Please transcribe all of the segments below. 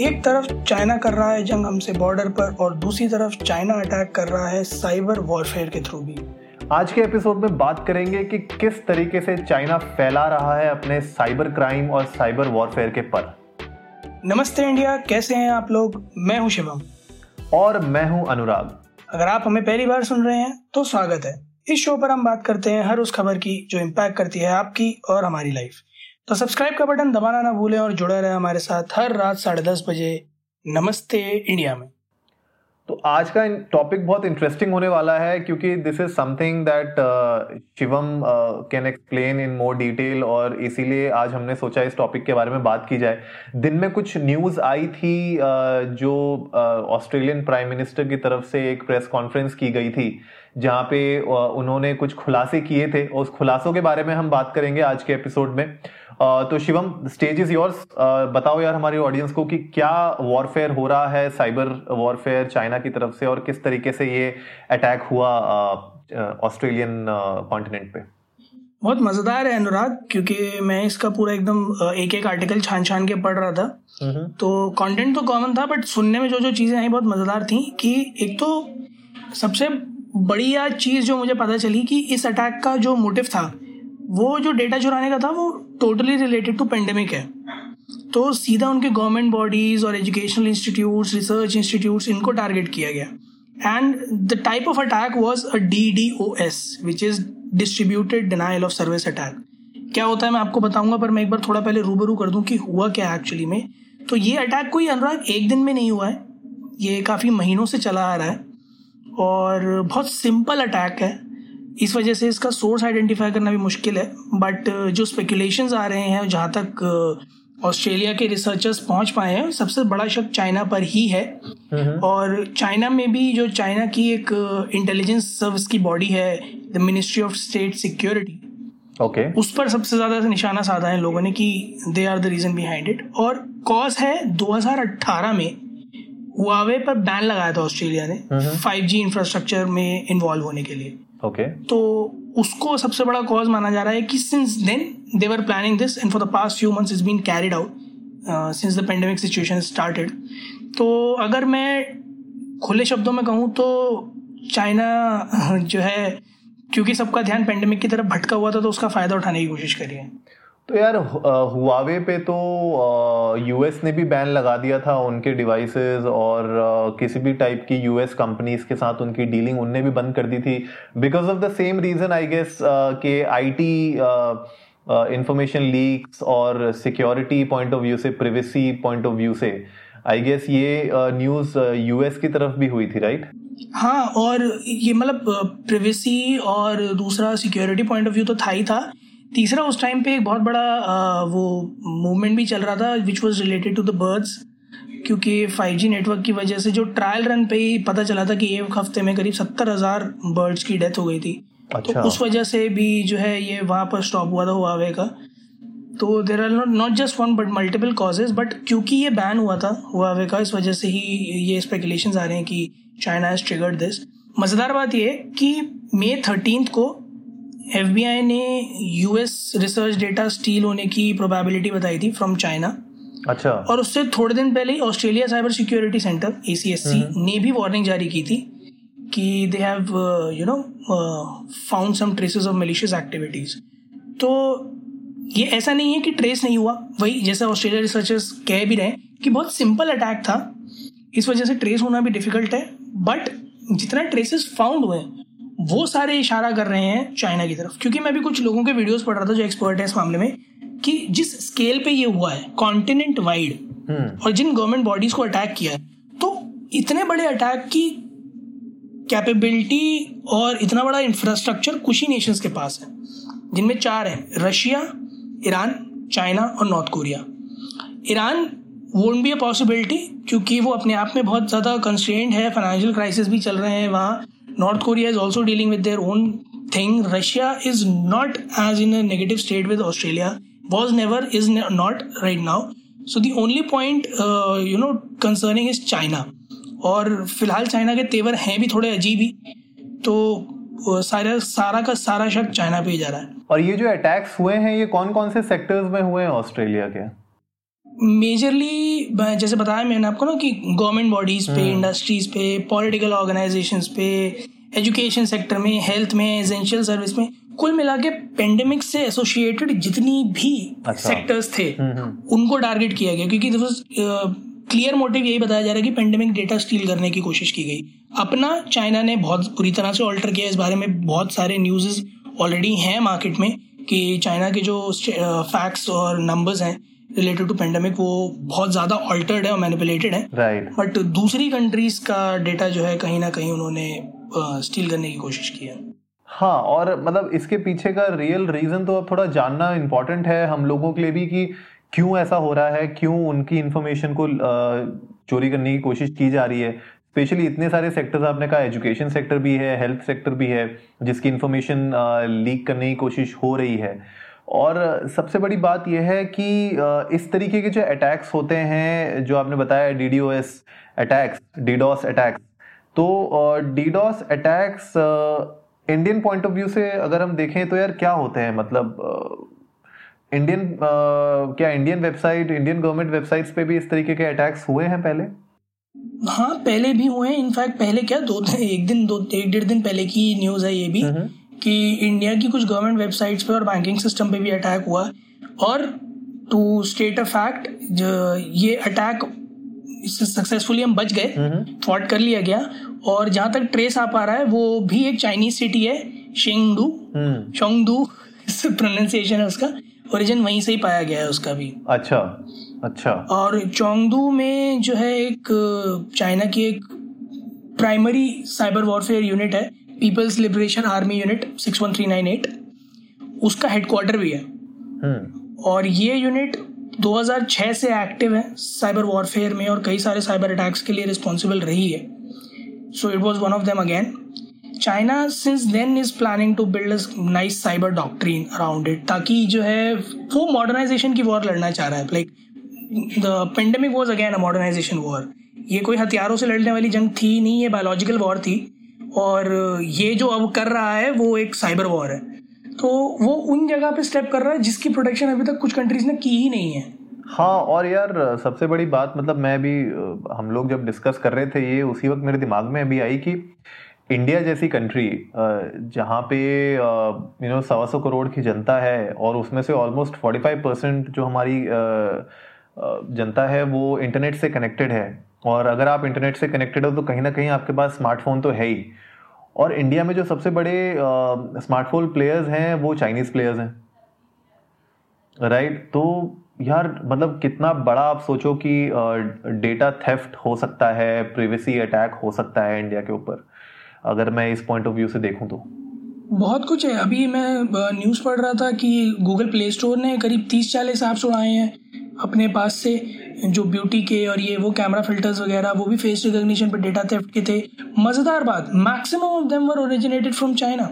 एक तरफ़ चाइना कर रहा है जंग हमसे बॉर्डर पर और दूसरी तरफ़ चाइना अटैक कर रहा है साइबर वॉरफेयर के थ्रू भी। आज के एपिसोड में बात करेंगे कि किस तरीके से चाइना फैला रहा है अपने साइबर क्राइम और साइबर वॉरफेयर के पर। नमस्ते इंडिया कैसे हैं आप लोग? मैं हूँ शिवम। और मैं हूँ अनुराग। अगर आप हमें पहली बार सुन रहे हैं तो स्वागत है। इस शो पर हम बात करते हैं हर उस खबर की जो इम्पैक्ट करती है आपकी और हमारी लाइफ तो सब्सक्राइब का बटन दबाना ना भूलें और जुड़े रहे हमारे साथ हर रात साढ़े दस बजे नमस्ते इंडिया में। तो आज का टॉपिक बहुत इंटरेस्टिंग होने वाला है क्योंकि this is something that Shivam can explain in more detail और इसीलिए आज हमने सोचा इस टॉपिक के बारे में बात की जाए। दिन में कुछ न्यूज़ आई थी uh, जो ऑस्ट्रेलियन प्राइम मिनिस्टर की तरफ़ से एक प्रेस कॉन्फ्रेंस की गई थी जहाँ पे uh, उन्होंने कुछ खुलासे किए थे। और उस खुलासों के बारे में हम बात करेंगे आज के एपिसोड में। तो शिवम स्टेज इज़ योर्स बताओ यार हमारी ऑडियंस को कि क्या वॉरफेयर हो रहा है साइबर वॉरफेयर चाइना की तरफ़ से और किस तरीके से ये अटैक हुआ ऑस्ट्रेलियन कॉन्टिनेंट पे? बहुत मज़ेदार है अनुराग क्योंकि मैं इसका पूरा एकदम एक एक आर्टिकल छान छान के पढ़ रहा था। तो कंटेंट तो कॉमन था बट सुनने में जो जो चीज़ें आई बहुत मज़ेदार थी कि एक तो सबसे बढ़िया चीज़ जो मुझे पता चली कि इस अटैक का जो मोटिव था वो जो डेटा चुराने का था, वो टोटली रिलेटेड टू पेंडेमिक है। तो सीधा उनके गवर्नमेंट बॉडीज और एजुकेशनल इंस्टीट्यूट रिसर्च इंस्टीट्यूट इनको टारगेट किया गया। And the type of attack was a D D O S which is distributed denial of service attack क्या होता है मैं आपको बताऊँगा, पर मैं एक बार थोड़ा पहले रूबरू कर दूँ कि हुआ क्या एक्चुअली में। तो ये अटैक कोई अनुराग एक दिन में नहीं हुआ है। ये काफ़ी महीनों से चला आ रहा है। और बहुत सिंपल अटैक है। इस वजह से इसका सोर्स आइडेंटिफाई करना भी मुश्किल है बट uh, जो स्पेकुलेशंस आ रहे हैं जहाँ तक ऑस्ट्रेलिया uh, के रिसर्चर्स पहुँच पाए हैं सबसे बड़ा शक चाइना पर ही है। और चाइना में भी जो चाइना की एक इंटेलिजेंस uh, सर्विस की बॉडी है the ministry of state security okay उस पर सबसे ज़्यादा निशाना साधा है लोगों ने कि they are the reason behind it और कॉज है 2018 में हुआवे पर बैन लगाया था ऑस्ट्रेलिया ने 5G इंफ्रास्ट्रक्चर में इन्वॉल्व होने के लिए। ओके. तो उसको सबसे बड़ा कॉज माना जा रहा है कि since then they were planning this and for the past few months is been carried out since the pandemic situation started तो अगर मैं खुले शब्दों में कहूँ तो चाइना जो है, क्योंकि सबका ध्यान पेंडेमिक की तरफ़ भटका हुआ था तो उसका फ़ायदा उठाने की कोशिश करी है तो यार हुआवे पे तो यूएस ने भी बैन लगा दिया था उनके डिवाइसेस और किसी भी टाइप की यूएस कंपनीज़ के साथ उनकी डीलिंग उनने भी बंद कर दी थी। Because of the same reason I guess के आईटी इंफॉर्मेशन लीक्स और सिक्योरिटी पॉइंट ऑफ़ व्यू से प्रिवेसी पॉइंट ऑफ़ व्यू से आई गेस ये न्यूज़ यूएस की तरफ़ भी हुई थी राइट हाँ और ये मतलब प्रिवेसी और दूसरा सिक्योरिटी पॉइंट ऑफ़ व्यू तो था ही था। तीसरा उस टाइम पे एक बहुत बड़ा आ, वो मूवमेंट भी चल रहा था which was related to the birds क्योंकि 5G नेटवर्क की वजह से जो ट्रायल रन पे ही पता चला था कि एक हफ़्ते में करीब सत्तर हज़ार बर्ड्स की डेथ हो गई थी। तो अच्छा। तो उस वजह से भी जो है ये वहाँ पर स्टॉप हुआ था हुआवे का। तो there are not not just one but multiple causes but क्योंकि ये बैन हुआ था हुआवे का इस वजह से ही ये स्पेकुलेशन आ रहे हैं कि चाइना हैज़ ट्रिगर्ड दिस मज़ेदार बात ये कि मे थर्टीन को FBI ने यूएस रिसर्च डेटा स्टील होने की प्रोबेबिलिटी बताई थी फ्रॉम चाइना अच्छा। और उससे थोड़े दिन पहले ही Australia cyber security centre ACSC ने भी वार्निंग जारी की थी कि they have you know found some traces of malicious activities तो ये ऐसा नहीं है कि ट्रेस नहीं हुआ। वही जैसे ऑस्ट्रेलिया रिसर्चर्स कह भी रहे कि बहुत सिंपल अटैक था। इस वजह से ट्रेस होना भी डिफ़िकल्ट है। बट जितना ट्रेसेस फाउंड हुए वो सारे इशारा कर रहे हैं चाइना की तरफ़। क्योंकि मैं भी कुछ लोगों के वीडियोस पढ़ रहा था जो एक्सपर्ट है इस मामले में कि जिस स्केल पे ये हुआ है कॉन्टिनेंट वाइड और जिन गवर्नमेंट बॉडीज को अटैक किया है तो इतने बड़े अटैक की कैपेबिलिटी और इतना बड़ा इंफ्रास्ट्रक्चर कुछ ही नेशंस के पास है जिनमें चार हैं रशिया ईरान चाइना और North Korea Iran would be a possibility क्योंकि वो अपने आप में बहुत ज़्यादा कंस्ट्रेंट है फाइनेंशियल क्राइसिस भी चल रहे हैं वहाँ। North Korea is also dealing with their own thing. Russia is not as in a negative state with Australia. Was never, is ne- not right now. So the only point, uh, you know, concerning is China. और फ़िलहाल China के तेवर हैं भी थोड़े अजीब ही तो सारा सारा का सारा शक चाइना पे ही जा रहा है और ये जो अटैक्स हुए हैं ये कौन कौन से सेक्टर्स में हुए हैं ऑस्ट्रेलिया के मेजरली जैसे बताया मैंने आपको ना कि गवर्नमेंट बॉडीज पे इंडस्ट्रीज़ हम्म। पे पॉलिटिकल ऑर्गेनाइजेशंस पे एजुकेशन सेक्टर में हेल्थ में एसेंशियल सर्विस में कुल मिला के पेंडेमिक से एसोसिएटेड जितनी भी अच्छा। सेक्टर्स थे हम्म, हम्म। उनको टारगेट किया गया क्योंकि क्लियर मोटिव यही बताया जा रहा है कि पेंडेमिक डेटा स्टील करने की कोशिश की गई अपना चाइना ने बहुत बुरी तरह से ऑल्टर किया इस बारे में बहुत सारे न्यूज़ ऑलरेडी हैं मार्केट में कि चाइना के जो फैक्ट्स और नंबर्स हैं रिलेटेड टू पेंडेमिक वो बहुत ज़्यादा ऑल्टर्ड है और मैनिपुलेटेड है। राइट बट दूसरी कंट्रीज़ का डेटा जो है कहीं ना कहीं उन्होंने स्टील करने की कोशिश की है। हाँ और मतलब इसके पीछे का रियल रीजन तो अब थोड़ा जानना इम्पोर्टेंट है हम लोगों के लिए भी कि क्यों ऐसा हो रहा है क्यों उनकी इन्फॉर्मेशन को चोरी करने की कोशिश की जा रही है। स्पेशली इतने सारे सेक्टर्स आपने कहा एजुकेशन सेक्टर भी है हेल्थ सेक्टर भी है जिसकी इन्फॉर्मेशन लीक करने की कोशिश हो रही है। और सबसे बड़ी बात यह है कि इस तरीके के जो अटैक्स होते हैं जो आपने बताया D D O S attacks DDoS attacks तो DDoS attacks Indian point of view से अगर हम देखें तो यार क्या होते हैं? मतलब इंडियन क्या Indian website Indian government websites पे भी इस तरीके के अटैक्स हुए हैं पहले? हाँ पहले भी हुए हैं। इनफैक्ट पहले क्या दो एक दिन दो एक डेढ़ दिन पहले की न्यूज़ है ये भी। कि इंडिया की कुछ गवर्नमेंट वेबसाइट्स पे और बैंकिंग सिस्टम पे भी अटैक हुआ और टू स्टेट अ फैक्ट ये अटैक सक्सेसफुली हम बच गए फॉट कर लिया गया और जहाँ तक ट्रेस आ पा रहा है वो भी एक चाइनीज़ सिटी है शेंगडू शोंगडू प्रोनाउंसिएशन है उसका ओरिजिन वहीं से ही पाया गया है उसका भी। अच्छा अच्छा। और चोंगडू में जो है एक चाइना की एक प्राइमरी साइबर वॉरफेयर यूनिट है People's Liberation Army unit six one three nine eight उसका हेडक्वार्टर भी है। हम्म। और ये यूनिट 2006 से एक्टिव है साइबर वॉरफेयर में और कई सारे साइबर अटैक्स के लिए रिस्पॉन्सिबल रही है। So it was one of them again China since then is planning to build nice cyber doctrine around it ताकि जो है वो मॉडर्नाइजेशन की वॉर लड़ना चाह रहा है। Like the pandemic was again a modernisation war ये कोई हथियारों से लड़ने वाली जंग थी नहीं ये बायोलॉजिकल वॉर थी। और ये जो अब कर रहा है, वो एक साइबर वॉर है। तो वो उन जगह पे स्टेप कर रहा है जिसकी प्रोटेक्शन अभी तक कुछ कंट्रीज़ ने की ही नहीं है। हाँ और यार, सबसे बड़ी बात मतलब मैं भी, हम लोग जब डिस्कस कर रहे थे ये, उसी वक्त मेरे दिमाग में अभी आई कि इंडिया जैसी कंट्री जहाँ पे यू नो सवा सौ करोड़ की जनता है, और उसमें से ऑलमोस्ट फोर्टी फाइव परसेंट जो हमारी जनता है, वो इंटरनेट से कनेक्टेड है। और अगर आप इंटरनेट से कनेक्टेड हो तो कहीं ना कहीं आपके पास स्मार्टफ़ोन तो है ही। और इंडिया में जो सबसे बड़े स्मार्टफ़ोन प्लेयर्स हैं, वो चाइनीज़ प्लेयर्स हैं। राइट तो यार मतलब कितना बड़ा आप सोचो कि डेटा थेफ्ट हो सकता है प्रिवेसी अटैक हो सकता है इंडिया के ऊपर। अगर मैं इस पॉइंट ऑफ़ व्यू से देखूँ तो। बहुत कुछ है। अभी मैं न्यूज़ पढ़ रहा था कि गूगल प्ले स्टोर ने करीब तीस चालीस ऐप्स उड़ाए हैं अपने पास से जो ब्यूटी के और ये वो कैमरा फिल्टर्स वगैरह वो भी फेस रिकॉग्निशन पे डेटा थेफ्ट के थे। मज़ेदार बात maximum of them were originated from China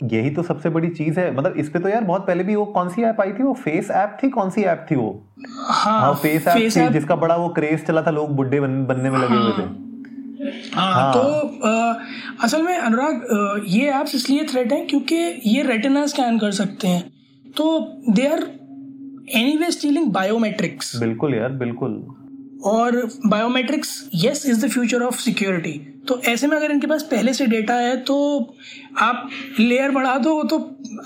यही तो सबसे बड़ी चीज़ है। मतलब इस पे तो यार बहुत पहले भी वो कौन सी ऐप आई थी? वो फेस ऐप थी? कौन सी ऐप थी वो? हाँ, हाँ फेस ऐप थी. जिसका बड़ा वो क्रेज चला था लोग बुढ़े बन, बनने में लगे हुए थे। हाँ, हाँ, तो आ, असल में अनुराग ये ऐप्स इसलिए थ्रेट हैं क्योंकि ये रेटिना स्कैन कर सकते हैं। तो they are anyway stealing biometrics बिल्कुल यार बिल्कुल। और biometrics yes is the future of security तो ऐसे में अगर इनके पास पहले से डेटा है तो आप लेयर बढ़ा दो तो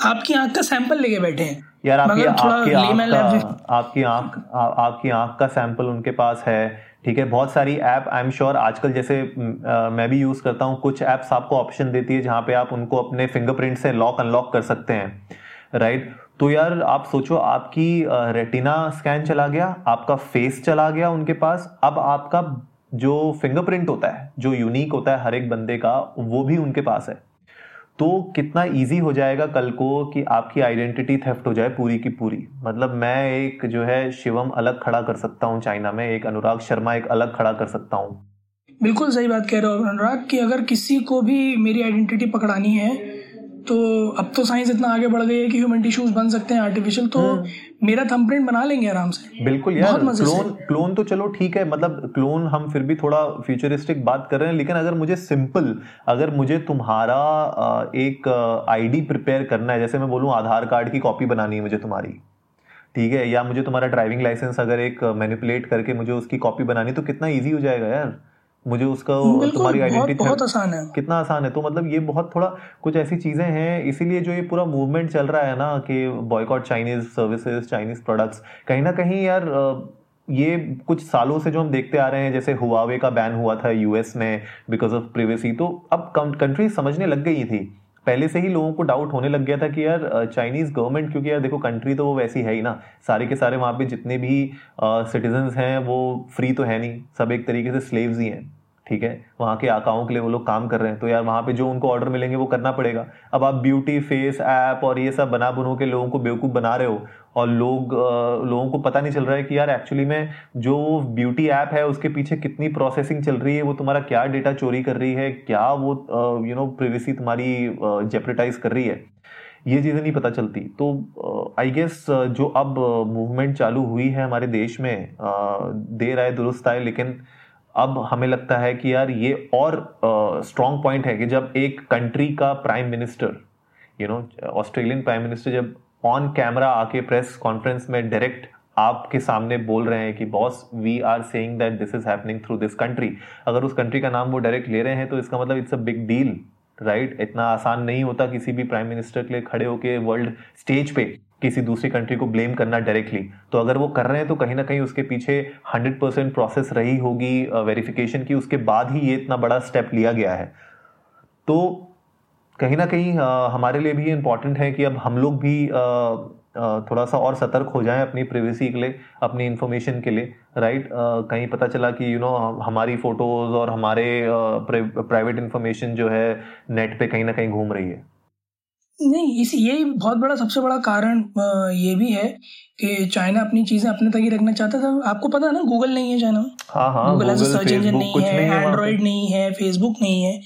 आपकी आँख का सैंपल लेके बैठे हैं। यार आपकी आपकी आँख का आपकी आँख आपकी आँख का सैंपल उनके पास है। ठीक है बहुत सारी ऐप आई एम श्योर आजकल जैसे आ, मैं भी यूज़ करता हूँ कुछ ऐप्स आपको ऑप्शन देती है जहाँ पे आप उनको अपने फिंगरप्रिंट से लॉक अनलॉक कर सकते हैं राइट तो यार आप सोचो आपकी रेटिना स्कैन चला गया आपका फेस चला गया उनके पास अब आपका जो फिंगरप्रिंट होता है जो यूनिक होता है हर एक बंदे का वो भी उनके पास है। तो कितना इजी हो जाएगा कल को कि आपकी आइडेंटिटी थेफ्ट हो जाए पूरी की पूरी? मतलब मैं एक जो है शिवम अलग खड़ा कर सकता हूँ चाइना में, एक अनुराग शर्मा एक अलग खड़ा कर सकता हूँ। बिल्कुल सही बात कह रहे हो अनुराग, कि अगर किसी को भी मेरी आइडेंटिटी पकड़ानी है तो अब तो साइंस इतना आगे बढ़ गई है कि ह्यूमन टिश्यूज बन सकते हैं आर्टिफिशियल तो हम्म। मेरा थंबप्रिंट बना लेंगे आराम से। बिल्कुल यार क्लोन क्लोन तो चलो ठीक है मतलब क्लोन हम फिर भी थोड़ा फ्यूचरिस्टिक बात कर रहे हैं लेकिन अगर मुझे सिंपल अगर मुझे तुम्हारा एक आईडी प्रिपेयर करना है जैसे मैं बोलूँ आधार कार्ड की कॉपी बनानी है मुझे तुम्हारी ठीक है या मुझे तुम्हारा ड्राइविंग लाइसेंस अगर एक मैनिपुलेट करके मुझे उसकी कॉपी बनानी तो कितना ईजी हो जाएगा यार। मुझे उसका तुम्हारी आइडेंटिटी बहुत, बहुत आसान है। कितना आसान है। तो मतलब ये बहुत थोड़ा कुछ ऐसी चीज़ें हैं इसीलिए जो ये पूरा मूवमेंट चल रहा है ना कि boycott Chinese services Chinese products कहीं ना कहीं यार ये कुछ सालों से जो हम देखते आ रहे हैं जैसे हुआवे का बैन हुआ था यूएस में बिकॉज़ ऑफ़ प्रिवेसी तो अब कंट्री समझने लग गई थी। पहले से ही लोगों को डाउट होने लग गया था कि यार चाइनीज़ गवर्नमेंट क्योंकि यार देखो कंट्री तो वो वैसी है ही ना। सारे के सारे वहाँ पे जितने भी सिटीजन्स हैं, वो फ्री तो है नहीं। सब एक तरीके से स्लेव्स ही हैं। ठीक है? वहाँ के आकाओं के लिए वो लोग काम कर रहे हैं। तो यार वहाँ पे जो उनको ऑर्डर मिलेंगे वो करना पड़ेगा। अब आप ब्यूटी फेस ऐप और ये सब बना बुनो के लोगों को बेवकूफ़ बना रहे हो और लोग लोगों को पता नहीं चल रहा है कि यार एक्चुअली में जो ब्यूटी ऐप है उसके पीछे कितनी प्रोसेसिंग चल रही है, वो तुम्हारा क्या डेटा चोरी कर रही है, क्या वो यू नो प्रिवेसी तुम्हारी जेप्रेटाइज कर रही है? ये चीज़ें नहीं पता चलती। तो आई गेस जो अब मूवमेंट चालू हुई है हमारे देश में देर आए दुरुस्त आए लेकिन अब हमें लगता है कि यार ये और स्ट्रॉन्ग पॉइंट है कि जब एक कंट्री का prime minister you know Australian prime minister जब ऑन कैमरा आके प्रेस कॉन्फ्रेंस में डायरेक्ट आपके सामने बोल रहे हैं कि boss we are saying that this is happening through this country अगर उस कंट्री का नाम वो डायरेक्ट ले रहे हैं तो इसका मतलब it's a big deal right इतना आसान नहीं होता किसी भी प्राइम मिनिस्टर के लिए खड़े होके वर्ल्ड स्टेज पे। किसी दूसरी कंट्री को ब्लेम करना डायरेक्टली तो अगर वो कर रहे हैं तो कहीं ना कहीं उसके पीछे हंड्रेड परसेंट प्रोसेस रही होगी वेरिफिकेशन की, उसके बाद ही ये इतना बड़ा स्टेप लिया गया है। तो कहीं ना कहीं हमारे लिए भी इंपॉर्टेंट है कि अब हम लोग भी थोड़ा सा और सतर्क हो जाएँ अपनी प्रिवेसी के लिए, अपनी इंफॉर्मेशन के लिए राइट कहीं पता चला कि यू नो हमारी फ़ोटोज़ और हमारे प्राइवेट इंफॉर्मेशन जो है नेट पे कहीं ना कहीं घूम रही है। नहीं इस ये बहुत बड़ा सबसे बड़ा कारण ये भी है कि चाइना अपनी चीज़ें अपने तक ही रखना चाहता था। आपको पता है ना गूगल नहीं है China Google as search engine नहीं है एंड्रॉइड नहीं है फेसबुक नहीं है।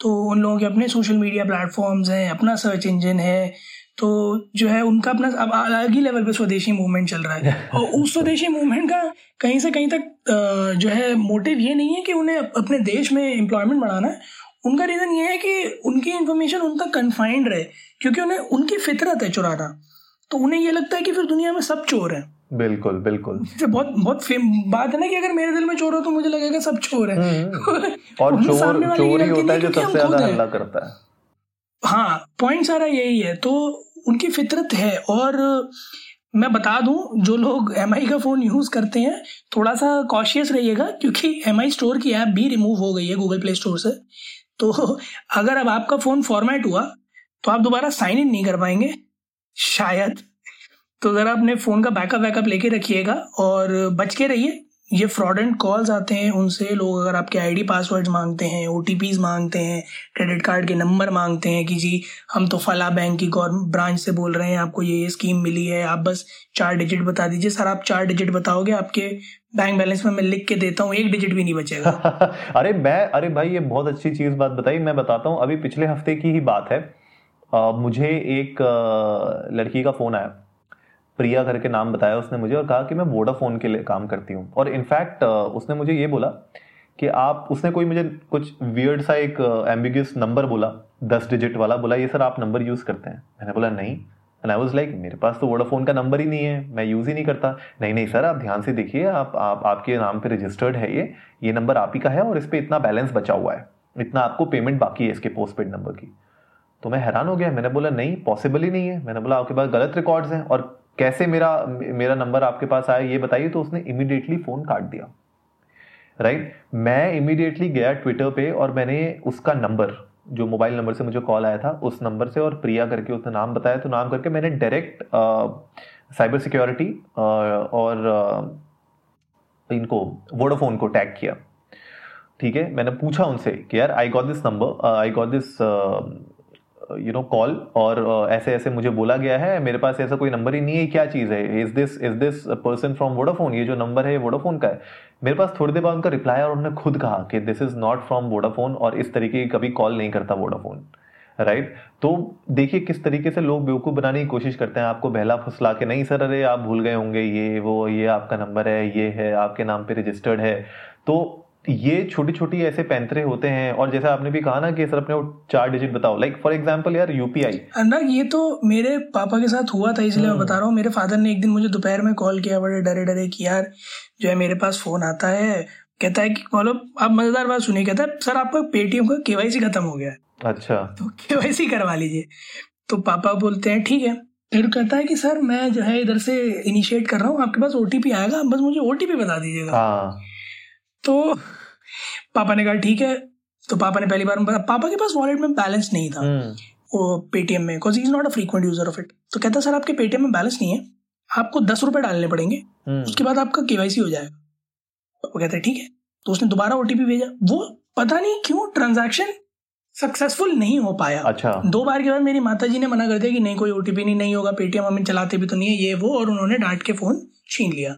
तो उन लोगों के अपने सोशल मीडिया प्लेटफॉर्म्स हैं अपना सर्च इंजन है। तो जो है उनका अपना अब अलग ही लेवल पे स्वदेशी मूवमेंट चल रहा है। और उस स्वदेशी मूवमेंट का कहीं से कहीं तक जो है मोटिव ये नहीं है कि उन्हें अपने देश में एम्प्लॉयमेंट बढ़ाना है। उनका रीज़न ये है कि उनकी इन्फॉर्मेशन उन तक कन्फाइंड रहे क्योंकि उन्हें उनकी फितरत है चुराना। तो उन्हें ये लगता है कि फिर दुनिया में सब चोर हैं। बिल्कुल बिल्कुल। बहुत बहुत फेम बात है ना कि अगर मेरे दिल में चोर हो तो मुझे लगेगा सब चोर है। हम्म। और चोर चोर ही होता है जो सबसे ज़्यादा हल्ला करता है। हाँ पॉइंट सारा यही है। तो उनकी फितरत है। और मैं बता दूँ जो लोग एमआई का फ़ोन यूज़ करते हैं थोड़ा सा कॉशियस रहिएगा क्योंकि एमआई स्टोर की ऐप भी रिमूव हो गई है गूगल प्ले स्टोर से। तो अगर अब आपका फ़ोन फॉर्मेट हुआ तो आप दोबारा साइन इन नहीं कर पाएँगे, शायद। तो ज़रा अपने फ़ोन का बैकअप वैकअप लेके रखिएगा और बच के रहिए, ये फ्रॉडेंट कॉल्स आते हैं उनसे। लोग अगर आपके आईडी पासवर्ड्स मांगते हैं ओ मांगते हैं क्रेडिट कार्ड के नंबर मांगते हैं कि जी, हम तो फला बैंक की ब्रांच से बोल रहे हैं, आपको ये ये स्कीम मिली है, आप बस चार डिजिट बता दीजिए। सर, आप चार डिजिट बताओगे, आपके बैंक बैलेंस में मैं लिख के देता हूँ एक डिजिट भी नहीं बचेगा। अरे मैं अरे भाई ये बहुत अच्छी चीज़ बात बताई मैं बताता हूँ। अभी पिछले हफ़्ते की ही बात है। आ, मुझे एक आ, लड़की का फ़ोन आया। प्रिया करके नाम बताया उसने मुझे और कहा कि मैं वोडाफोन के लिए काम करती हूँ। और इनफैक्ट उसने मुझे ये बोला कि आप उसने कोई मुझे कुछ वियर्ड सा एक एम्बिगियस नंबर बोला दस डिजिट वाला बोला ये सर आप नंबर यूज़ करते हैं? मैंने बोला नहीं। एंड आई वाज लाइक मेरे पास तो वोडाफोन का नंबर ही नहीं है, मैं यूज़ ही नहीं करता। नहीं नहीं सर आप ध्यान से देखिए, आप आप, आपके नाम पे रजिस्टर्ड है ये ये नंबर आप ही का है और इस पर इतना बैलेंस बचा हुआ है। इतना आपको पेमेंट बाकी है इसके पोस्ट पेड नंबर की। तो मैं हैरान हो गया, मैंने बोला, नहीं पॉसिबल ही नहीं है। मैंने बोला, आपके पास गलत रिकॉर्ड्स हैं और कैसे मेरा मेरा नंबर आपके पास आया, ये बताइए। तो उसने इमीडिएटली फ़ोन काट दिया। Right right? मैं इमीडिएटली गया ट्विटर पे और मैंने उसका नंबर जो मोबाइल नंबर से मुझे कॉल आया था उस नंबर से और प्रिया करके उसने नाम बताया तो नाम करके मैंने डायरेक्ट साइबर सिक्योरिटी और आ, इनको वोडाफोन को टैग किया। ठीक है? मैंने पूछा उनसे कि यार I got this number I got this you know call और uh, ऐसे ऐसे मुझे बोला गया है मेरे पास ऐसा कोई नंबर ही नहीं है क्या चीज़ है? Is this is this person from Vodafone ये जो नंबर है वोडाफोन का है। मेरे पास थोड़ी देर बाद उनका रिप्लाई और उन्होंने खुद कहा कि this is not from Vodafone और इस तरीके की कभी कॉल नहीं करता वोडाफोन राइट right? तो देखिए किस तरीके से लोग बेवकूफ़ बनाने की कोशिश करते हैं। आपको बहला फुसला के नहीं सर अरे आप भूल गए होंगे ये वो ये आपका नंबर है ये है आपके नाम पे रजिस्टर्ड है। तो ये छोटी छोटी ऐसे पैंतरे होते हैं और जैसे आपने भी कहा ना कि सर अपने वो चार डिजिट बताओ। लाइक फॉर एग्जांपल यार यूपीआई अंदर ये तो मेरे पापा के साथ हुआ था इसलिए मैं हम्म। बता रहा हूँ। मेरे फादर ने एक दिन मुझे दोपहर में कॉल किया बड़े डरे डरे कि यार जो है मेरे पास फ़ोन आता है। कहता है कि मतलब आप मज़ेदार बात सुनिए। कहता है सर आपका पेटीएम का केवाईसी खत्म हो गया अच्छा। तो केवाईसी करवा लीजिए। तो पापा बोलते हैं ठीक है। फिर कहता है कि सर मैं जो है इधर से इनिशिएट कर रहा हूँ। आपके पास ओटीपी आएगा बस मुझे ओटीपी बता दीजिएगा। हाँ। तो पापा ने कहा ठीक है। तो पापा ने पहली बार पापा के पास वॉलेट में बैलेंस नहीं था। हम्म। वो पेटीएम में because is not a frequent user of it तो कहता सर आपके पेटीएम में बैलेंस नहीं है। आपको दस रुपए डालने पड़ेंगे। हम्म। उसके बाद आपका केवाईसी हो जाएगा। वो कहते हैं ठीक है। तो उसने दोबारा ओटीपी भेजा। वो पता नहीं क्यों ट्रांजेक्शन सक्सेसफुल नहीं हो पाया। अच्छा। दो बार के बाद मेरी माता जी ने मना कर दिया कि नहीं कोई ओटीपी नहीं नहीं होगा। पेटीएम हमें चलाते भी तो नहीं है। ये वो और उन्होंने डांट के फ़ोन छीन लिया।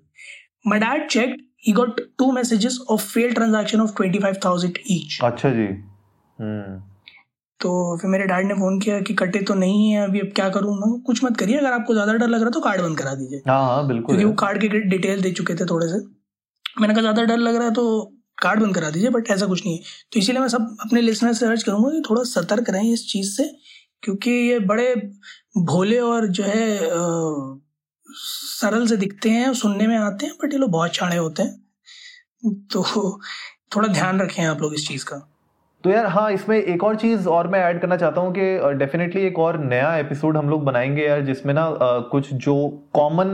My dad check two messages of fail transaction of twenty five thousand each अच्छा जी। हम्म। तो फिर मेरे डैड ने फ़ोन किया कि कटे तो नहीं है अभी अब क्या करूँ? मैं कुछ मत करिए अगर आपको ज़्यादा डर लग रहा है तो कार्ड बंद करा दीजिए। हाँ हाँ बिल्कुल क्योंकि वो कार्ड के डिटेल दे चुके थे थोड़े से। मैंने कहा ज़्यादा डर लग रहा है तो कार्ड बंद करा दीजिए बट ऐसा कुछ नहीं है। तो इसीलिए मैं सब अपने लिसनर से अर्ज़ करूँगा कि थोड़ा सतर्क रहें इस चीज़ से क्योंकि ये बड़े भोले और जो है सरल से दिखते हैं सुनने में आते हैं बट ये लोग बहुत चाड़े होते हैं। तो थोड़ा ध्यान रखें आप लोग इस चीज़ का। तो यार हाँ इसमें एक और चीज़ और मैं ऐड करना चाहता हूँ कि डेफिनेटली एक और नया एपिसोड हम लोग बनाएँगे यार जिसमें ना कुछ जो कॉमन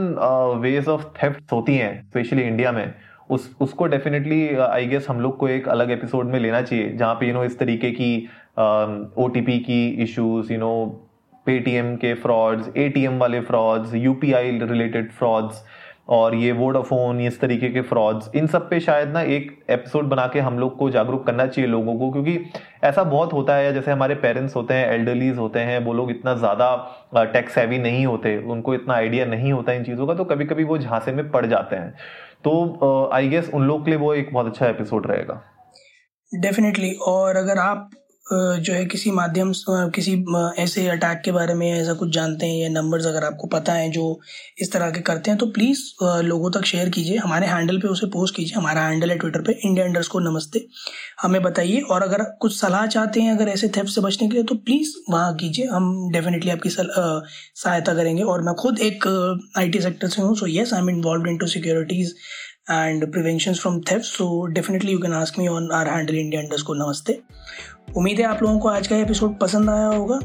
वेज ऑफ़ थेफ्ट होती हैं स्पेशली इंडिया में उस उसको डेफिनेटली आई गेस हम लोग को एक अलग एपिसोड में लेना चाहिए जहाँ पे यू नो इस तरीके की ओ um, की इश्यूज़ यू नो पेटीएम के फ्रॉड्स एटीएम वाले फ्रॉड्स यूपीआई रिलेटेड फ्रॉड्स और ये वोडाफोन इस तरीके के फ्रॉड्स इन सब पे शायद ना एक एपिसोड बना के हम लोग को जागरूक करना चाहिए लोगों को, क्योंकि ऐसा बहुत होता है, जैसे हमारे पेरेंट्स होते हैं एल्डरलीज होते हैं, वो लोग इतना ज़्यादा टैक्स हैवी नहीं होते, उनको इतना आइडिया नहीं होता इन चीज़ों का तो कभी कभी वो झांसे में पड़ जाते हैं। तो आई गेस उन लोग के लिए वो एक बहुत अच्छा एपिसोड रहेगा। डेफिनेटली और अगर आप जो है किसी माध्यम किसी ऐसे अटैक के बारे में ऐसा कुछ जानते हैं या नंबर्स अगर आपको पता है जो इस तरह के करते हैं तो प्लीज़ लोगों तक शेयर कीजिए। हमारे हैंडल पे उसे पोस्ट कीजिए। हमारा हैंडल है ट्विटर पे इंडिया अंडर्स को नमस्ते। हमें बताइए और अगर कुछ सलाह चाहते हैं अगर ऐसे थेप से बचने के लिए तो प्लीज़ वहाँ कीजिए। हम डेफिनेटली आपकी सहायता करेंगे और मैं खुद एक आईटी सेक्टर से हूँ so yes I am involve into securities and preventions from theft, so definitely you can ask me on our handle india underscore namaste उम्मीद है आप लोगों को आज का एपिसोड पसंद आया होगा।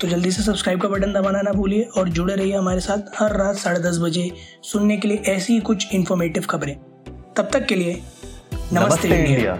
तो जल्दी से सब्सक्राइब का बटन दबाना ना भूलिए और जुड़े रहिए हमारे साथ हर रात साढ़े दस बजे सुनने के लिए ऐसी ही कुछ इन्फॉर्मेटिव खबरें। तब तक के लिए नमस्ते, नमस्ते इंडिया।